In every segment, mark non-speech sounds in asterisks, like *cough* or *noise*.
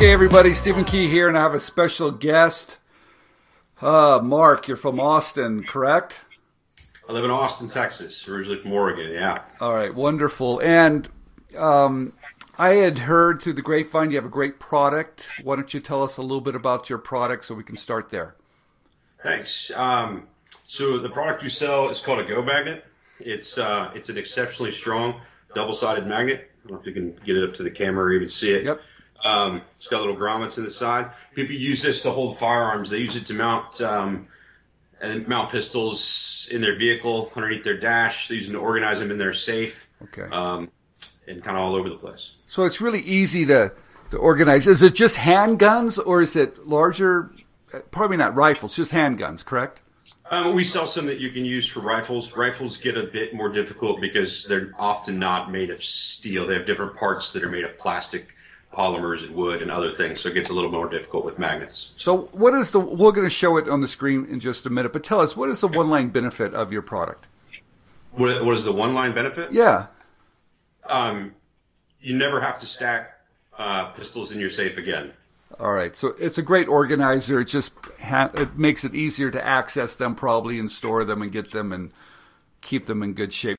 Okay, everybody, Stephen Key here, and I have a special guest. Uh, Mark, you're from Austin, correct? I live in Austin, Texas, originally from Oregon, yeah. All right, wonderful. And um, I had heard through the grapevine you have a great product. Why don't you tell us a little bit about your product so we can start there? Thanks. Um, so the product you sell is called a Go Magnet. It's uh, it's an exceptionally strong double-sided magnet. I don't know if you can get it up to the camera or even see it. Yep. Um, it's got little grommets in the side. People use this to hold firearms. They use it to mount um, and mount pistols in their vehicle underneath their dash. They use them to organize them in their safe. Okay. Um, and kind of all over the place. So it's really easy to, to organize. Is it just handguns or is it larger? Probably not rifles, just handguns, correct? Um, we sell some that you can use for rifles. Rifles get a bit more difficult because they're often not made of steel. They have different parts that are made of plastic, polymers, and wood and other things. So it gets a little more difficult with magnets. So what is the? We're going to show it on the screen in just a minute. But tell us, what is the one line benefit of your product? What, what is the one line benefit? Yeah. Um, you never have to stack uh, pistols in your safe again. All right, so it's a great organizer. It just ha- it makes it easier to access them probably and store them and get them and keep them in good shape.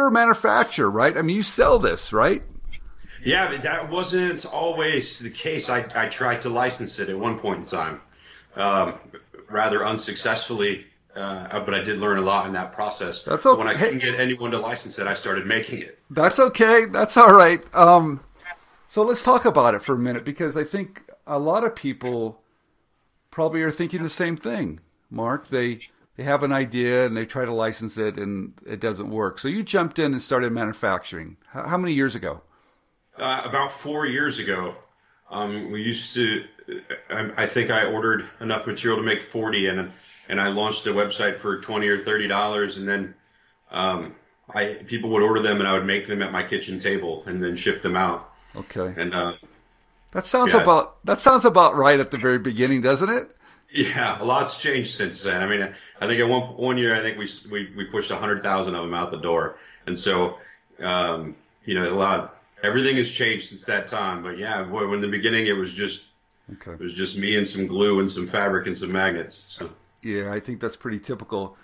You're a manufacturer, right? I mean, you sell this, right? Yeah, but that wasn't always the case. I, I tried to license it at one point in time, um, rather unsuccessfully, uh, but I did learn a lot in that process. That's okay. When I couldn't get anyone to license it, I started making it. That's okay. That's all right. Um, so let's talk about it for a minute because I think a lot of people probably are thinking the same thing. Mark, they they have an idea and they try to license it and it doesn't work. So you jumped in and started manufacturing. How, many years ago? Uh, about four years ago, um, we used to. I, I think I ordered enough material to make 40, and and I launched a website for 20 or 30 dollars, and then um, I people would order them, and I would make them at my kitchen table, and then ship them out. Okay. And uh, That sounds Yeah. about that sounds about right at the very beginning, doesn't it? Yeah, a lot's changed since then. I mean, I think at one one year, I think we we we pushed 100,000 of them out the door, and so um, you know a lot. Everything has changed since that time. But yeah, boy, when in the beginning it was just Okay. it was just me and some glue and some fabric and some magnets. So. Yeah, I think that's pretty typical.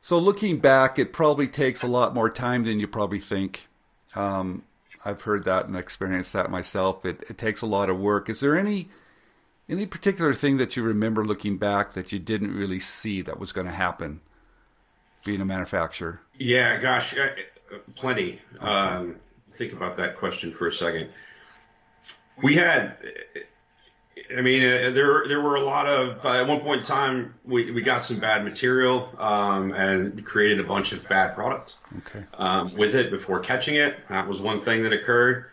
So looking back, it probably takes a lot more time than you probably think. Um, I've heard that and experienced that myself. It, it takes a lot of work. Is there any any particular thing that you remember looking back that you didn't really see that was going to happen? Being a manufacturer. Yeah, gosh, plenty. Um, think about that question for a second. We had, I mean, uh, there there were a lot of. Uh, at one point in time, we, we got some bad material um, and created a bunch of bad products Okay. um, with it before catching it. That was one thing that occurred.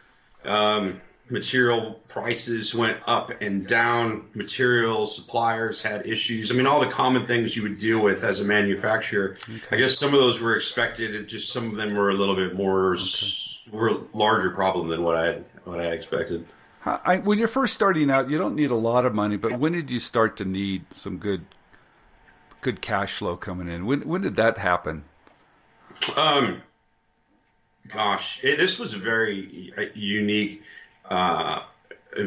Um, material prices went up and down. Material suppliers had issues. I mean, all the common things you would deal with as a manufacturer. I guess some of those were expected, and just some of them were a little bit more s- were larger problem than what I had, what I expected. I, when you're first starting out, you don't need a lot of money, but when did you start to need some good, good cash flow coming in? When when did that happen? Um, gosh, it, this was a very uh, unique uh,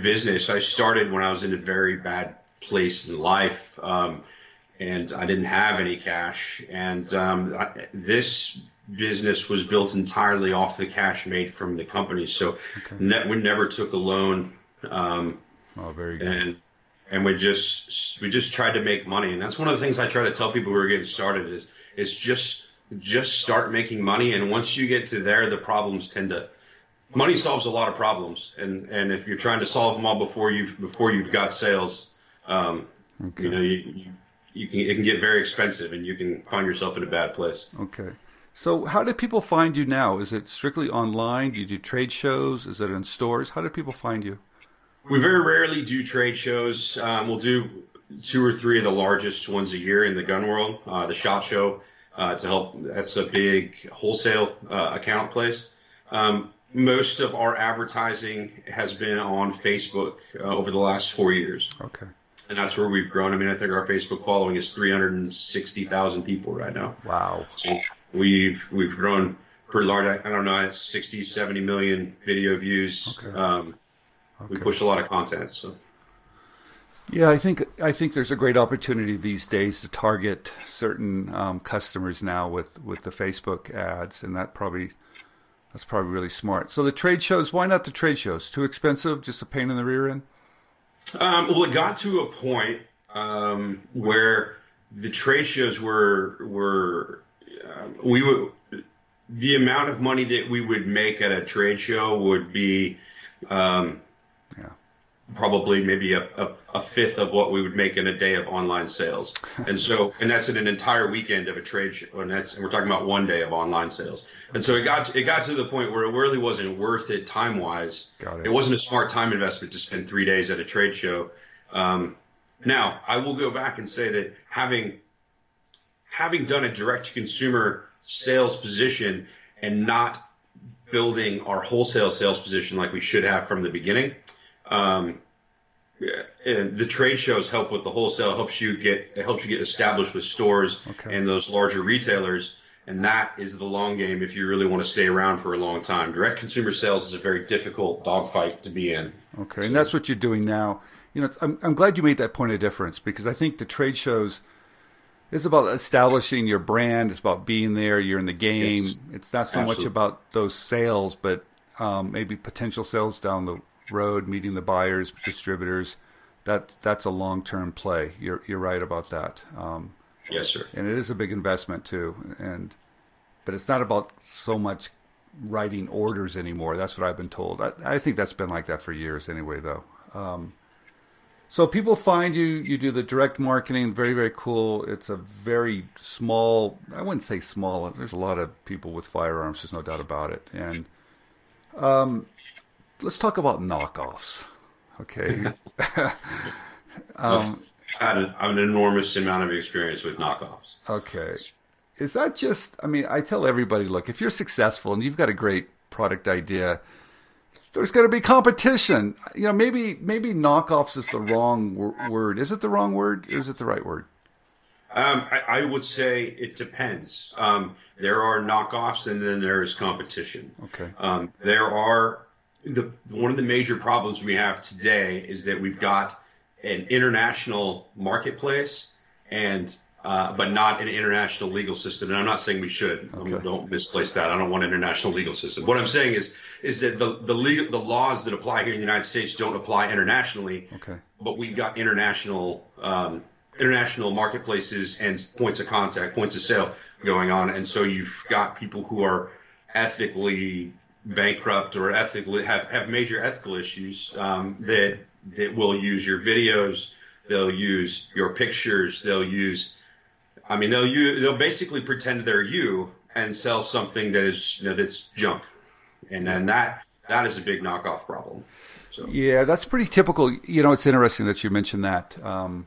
business. I started when I was in a very bad place in life, um, and I didn't have any cash. And um, I, this business was built entirely off the cash made from the company. So okay. ne- we never took a loan. Um, oh, very good. And and we just we just tried to make money. And that's one of the things I try to tell people who are getting started is is just just start making money. And once you get to there, the problems tend to money solves a lot of problems. And and if you're trying to solve them all before you've before you've got sales, um, okay. you know you, you you can it can get very expensive and you can find yourself in a bad place. Okay. So, how do people find you now? Is it strictly online? Do you do trade shows? Is it in stores? How do people find you? We very rarely do trade shows. Um, we'll do two or three of the largest ones a year in the gun world. Uh, the Shot Show uh, to help. That's a big wholesale uh, account place. Um, most of our advertising has been on Facebook uh, over the last four years. Okay. And that's where we've grown. I mean, I think our Facebook following is 360,000 people right now. Wow. So We've we've grown pretty large. I don't know, 60, 70 million video views. Okay. Um, okay. We push a lot of content. So. Yeah, I think I think there's a great opportunity these days to target certain um, customers now with, with the Facebook ads, and that probably that's probably really smart. So the trade shows, why not the trade shows? Too expensive? Just a pain in the rear end? Um, well, it got to a point um, where the trade shows were were um, we would the amount of money that we would make at a trade show would be um. Probably maybe a, a, a, fifth of what we would make in a day of online sales. *laughs* and so, and that's in an entire weekend of a trade show. And that's, and we're talking about one day of online sales. And so it got, it got to the point where it really wasn't worth it time wise. It. it. wasn't a smart time investment to spend three days at a trade show. Um, now I will go back and say that having having done a direct to consumer sales position and not building our wholesale sales position like we should have from the beginning. Um, and the trade shows help with the wholesale helps you get it helps you get established with stores okay. and those larger retailers and that is the long game if you really want to stay around for a long time direct consumer sales is a very difficult dogfight to be in okay so, and that's what you're doing now you know I'm, I'm glad you made that point of difference because i think the trade shows it's about establishing your brand. It's about being there. You're in the game. Yes. It's not so Absolutely. much about those sales, but um, maybe potential sales down the road, meeting the buyers, distributors. That that's a long term play. You're you're right about that. Um, yes, sir. And it is a big investment too. And but it's not about so much writing orders anymore. That's what I've been told. I, I think that's been like that for years anyway, though. Um, so people find you, you do the direct marketing, very, very cool. It's a very small, I wouldn't say small, there's a lot of people with firearms, there's no doubt about it. And um, let's talk about knockoffs, okay? *laughs* um, I had an, an enormous amount of experience with knockoffs. Okay. Is that just, I mean, I tell everybody, look, if you're successful and you've got a great product idea, there's going to be competition. You know, maybe maybe knockoffs is the wrong wor- word. Is it the wrong word? Or is it the right word? Um, I, I, would say it depends. Um, there are knockoffs, and then there is competition. Okay. Um, there are the one of the major problems we have today is that we've got an international marketplace and uh, but not an international legal system. And I'm not saying we should. Okay. Um, don't misplace that. I don't want an international legal system. What I'm saying is is that the the legal the laws that apply here in the United States don't apply internationally. Okay. But we've got international um, international marketplaces and points of contact, points of sale going on, and so you've got people who are ethically bankrupt or ethically have have major ethical issues um, that that will use your videos. They'll use your pictures. They'll use I mean, they'll you they'll basically pretend they're you and sell something that is you know, that's junk, and then that that is a big knockoff problem. So. Yeah, that's pretty typical. You know, it's interesting that you mentioned that. Um,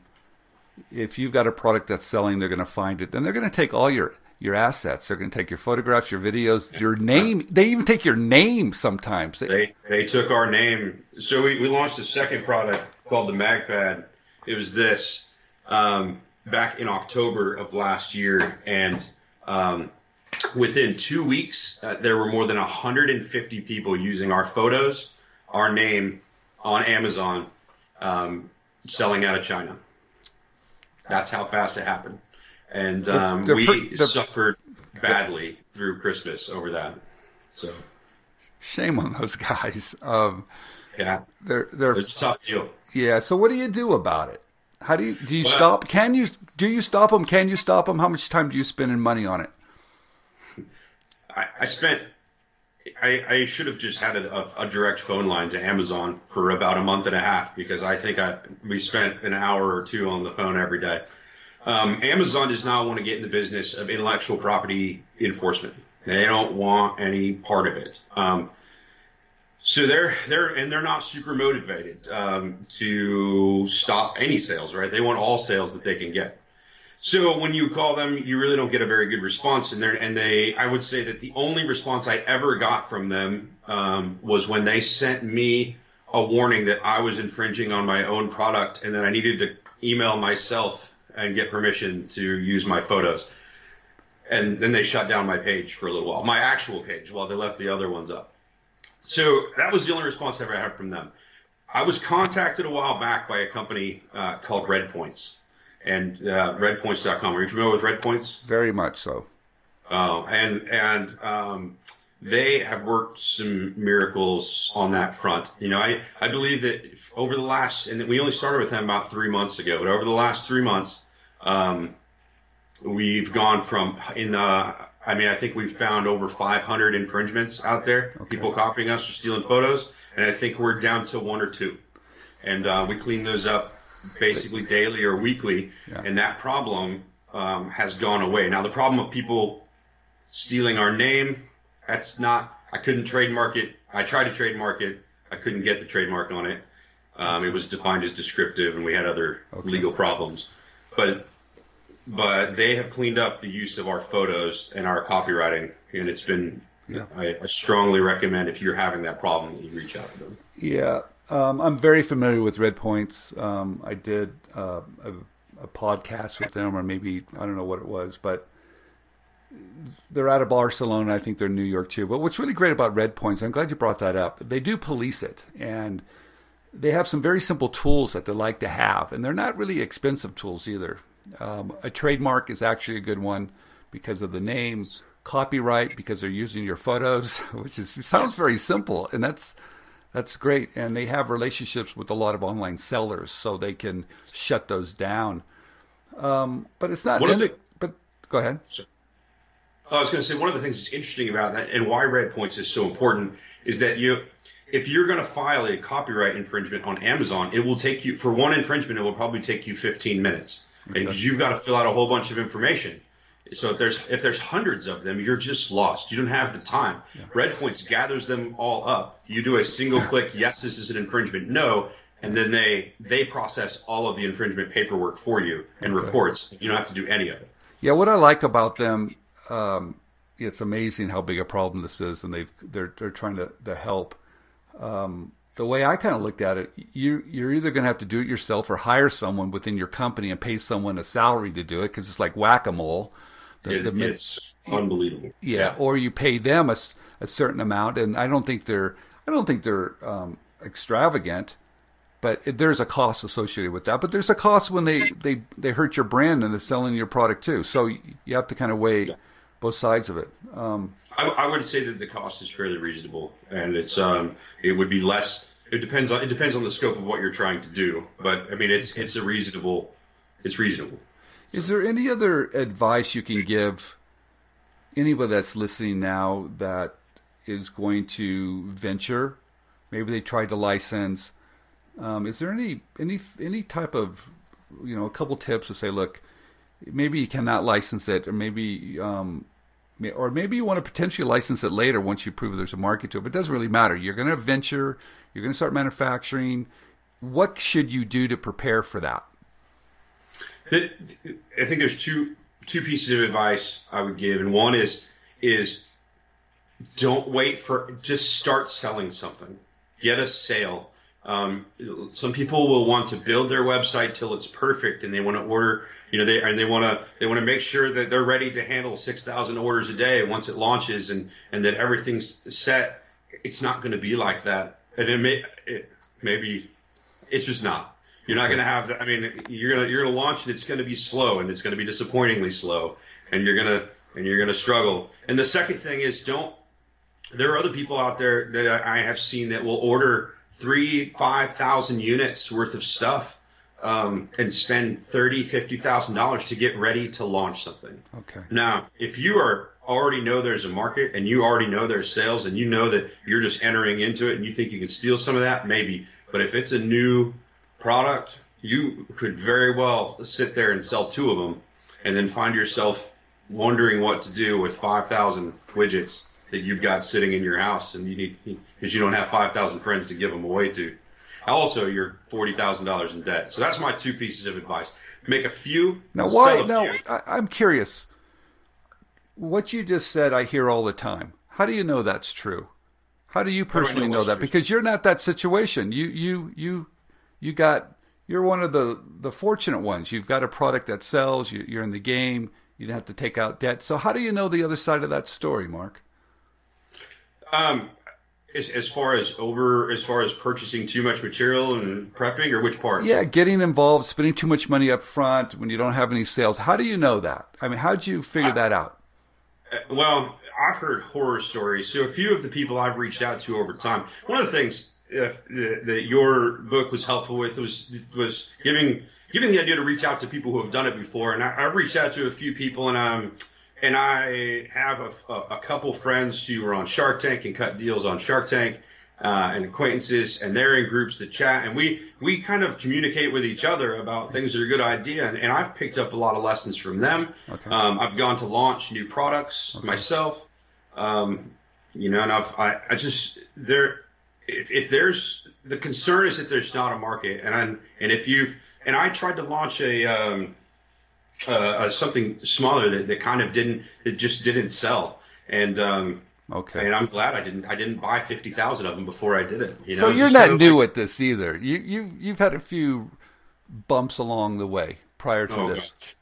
if you've got a product that's selling, they're going to find it, and they're going to take all your your assets. They're going to take your photographs, your videos, your name. They even take your name sometimes. They they took our name. So we, we launched a second product called the MagPad. It was this um, back in October of last year, and um, within two weeks, uh, there were more than 150 people using our photos, our name on Amazon, um, selling out of China. That's how fast it happened and um, we suffered badly through Christmas over that. So shame on those *laughs* guys. Um, yeah, they're they're it's a tough deal. Yeah. So what do you do about it? How do you do you well, stop? Can you do you stop them? Can you stop them? How much time do you spend in money on it? *laughs* I, I spent. I, I, should have just had a, a, direct phone line to Amazon for about a month and a half because I think I we spent an hour or two on the phone every day. Um, Amazon does not want to get in the business of intellectual property enforcement. They don't want any part of it. Um, so they're they're and they're not super motivated um, to stop any sales, right? They want all sales that they can get. So when you call them, you really don't get a very good response, and and they I would say that the only response I ever got from them um, was when they sent me a warning that I was infringing on my own product, and that I needed to email myself and get permission to use my photos. And then they shut down my page for a little while, my actual page, while they left the other ones up. So that was the only response I ever had from them. I was contacted a while back by a company uh, called Red Points and uh, redpoints.com. Are you familiar with Red Points? Very much so. Uh, and and um, they have worked some miracles on that front. You know, I, I believe that over the last, and we only started with them about three months ago, but over the last three months, um, we've gone from in the, I mean, I think we've found over 500 infringements out there, okay. people copying us or stealing photos, and I think we're down to one or two, and uh, we clean those up basically daily or weekly, yeah. and that problem um, has gone away. Now, the problem of people stealing our name, that's not. I couldn't trademark it. I tried to trademark it. I couldn't get the trademark on it. Um, it was defined as descriptive, and we had other okay. legal problems. But but they have cleaned up the use of our photos and our copywriting, and it's been. Yeah. I, I strongly recommend if you're having that problem, that you reach out to them. Yeah, um, I'm very familiar with Red Points. Um, I did uh, a, a, podcast with them, or maybe I don't know what it was, but they're out of Barcelona. I think they're New York too. But what's really great about Red Points, I'm glad you brought that up. They do police it, and they have some very simple tools that they like to have, and they're not really expensive tools either. Um, a trademark is actually a good one because of the names. Copyright because they're using your photos, *laughs* which is sounds very simple, and that's that's great. And they have relationships with a lot of online sellers, so they can shut those down. Um, but it's not. The, but go ahead. I was going to say one of the things that's interesting about that, and why Red Points is so important, is that you if you're going to file a copyright infringement on Amazon, it will take you for one infringement. It will probably take you 15 minutes, okay. and you've got to fill out a whole bunch of information. So if there's if there's hundreds of them, you're just lost. You don't have the time. Yeah. Red Points gathers them all up. You do a single *laughs* click. Yes, this is an infringement. No, and then they they process all of the infringement paperwork for you and okay. reports. You don't have to do any of it. Yeah, what I like about them, um, it's amazing how big a problem this is, and they've they're they're trying to, to help um, the way I kind of looked at it, you you're either going to have to do it yourself or hire someone within your company and pay someone a salary to do it because it's like whack a mole. It, it's unbelievable. Yeah, yeah, or you pay them a, a certain amount, and I don't think they're I don't think they're um, extravagant, but it, there's a cost associated with that. But there's a cost when they they they hurt your brand and they're selling your product too. So you have to kind of weigh yeah. Both sides of it. Um, I, I, would say that the cost is fairly reasonable, and it's um, it would be less. It depends on it depends on the scope of what you're trying to do, but I mean it's it's a reasonable, it's reasonable. Is there any other advice you can give anybody that's listening now that is going to venture? Maybe they tried to license. Um, is there any any any type of you know a couple tips to say, look, maybe you cannot license it, or maybe um, or maybe you want to potentially license it later once you prove there's a market to it. But it doesn't really matter. You're going to venture. You're going to start manufacturing. What should you do to prepare for that? I think there's two two pieces of advice I would give, and one is is don't wait for just start selling something. Get a sale. Um, some people will want to build their website till it's perfect, and they want to order, you know, they and they want to they want to make sure that they're ready to handle six thousand orders a day once it launches, and and that everything's set. It's not going to be like that, and it may it, maybe it's just not. You're not going to have. I mean, you're gonna you're gonna launch and it's going to be slow and it's going to be disappointingly slow, and you're gonna and you're gonna struggle. And the second thing is don't. There are other people out there that I have seen that will order three, five thousand units worth of stuff um, and spend thirty, fifty thousand dollars to get ready to launch something. Okay. Now, if you are already know there's a market and you already know there's sales and you know that you're just entering into it and you think you can steal some of that, maybe. But if it's a new product, you could very well sit there and sell two of them and then find yourself wondering what to do with 5,000 widgets that you've got sitting in your house and you need because you don't have 5,000 friends to give them away to. Also, you're $40,000 in debt. So that's my two pieces of advice. Make a few. Now, why? Now, I, I'm curious. What you just said, I hear all the time. How do you know that's true? How do you personally know know that? true? Because you're not that situation. You you you you got you're one of the the fortunate ones. You've got a product that sells. You, you're in the game. You don't have to take out debt. So how do you know the other side of that story, Mark? Um, as, as far as over, as far as purchasing too much material and prepping, or which part? Yeah, getting involved, spending too much money up front when you don't have any sales. How do you know that? I mean, how did you figure that out? Uh, Well, I've heard horror stories. So a few of the people I've reached out to over time. One of the things uh, that your book was helpful with was was giving giving the idea to reach out to people who have done it before. And I, I've reached out to a few people, and um, and I have a, a, a couple friends who are on Shark Tank and cut deals on Shark Tank. Uh, and acquaintances, and they're in groups that chat, and we we kind of communicate with each other about things that are a good idea, and, and I've picked up a lot of lessons from them. Okay. Um, I've gone to launch new products myself, um, you know, and I've I, I just there if, if there's the concern is that there's not a market, and I, and if you and I tried to launch a um, uh, uh, something smaller that, that kind of didn't it just didn't sell, and um, Okay. and I'm glad I didn't I didn't buy fifty thousand of them before I did it. You know, so you're not new like- at this either. You you you've had a few bumps along the way prior to Oh, this. gosh.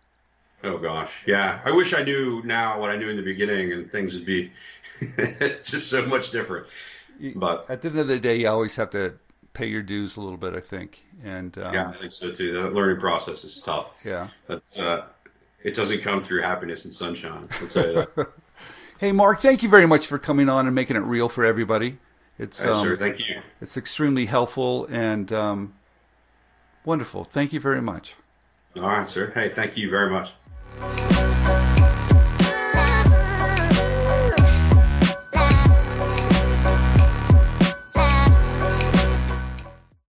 Oh gosh, yeah. I wish I knew now what I knew in the beginning, and things would be *laughs* just so much different. But At the end of the day, you always have to pay your dues a little bit, I think. And um, yeah, I think so too. The learning process is tough. yeah. That's uh, it doesn't come through happiness and sunshine. I'll tell you that. *laughs* Hey, Mark, thank you very much for coming on and making it real for everybody. It's Yes, um, sir. Thank you. it's extremely helpful and um, wonderful. Thank you very much. All right, sir. Hey, thank you very much.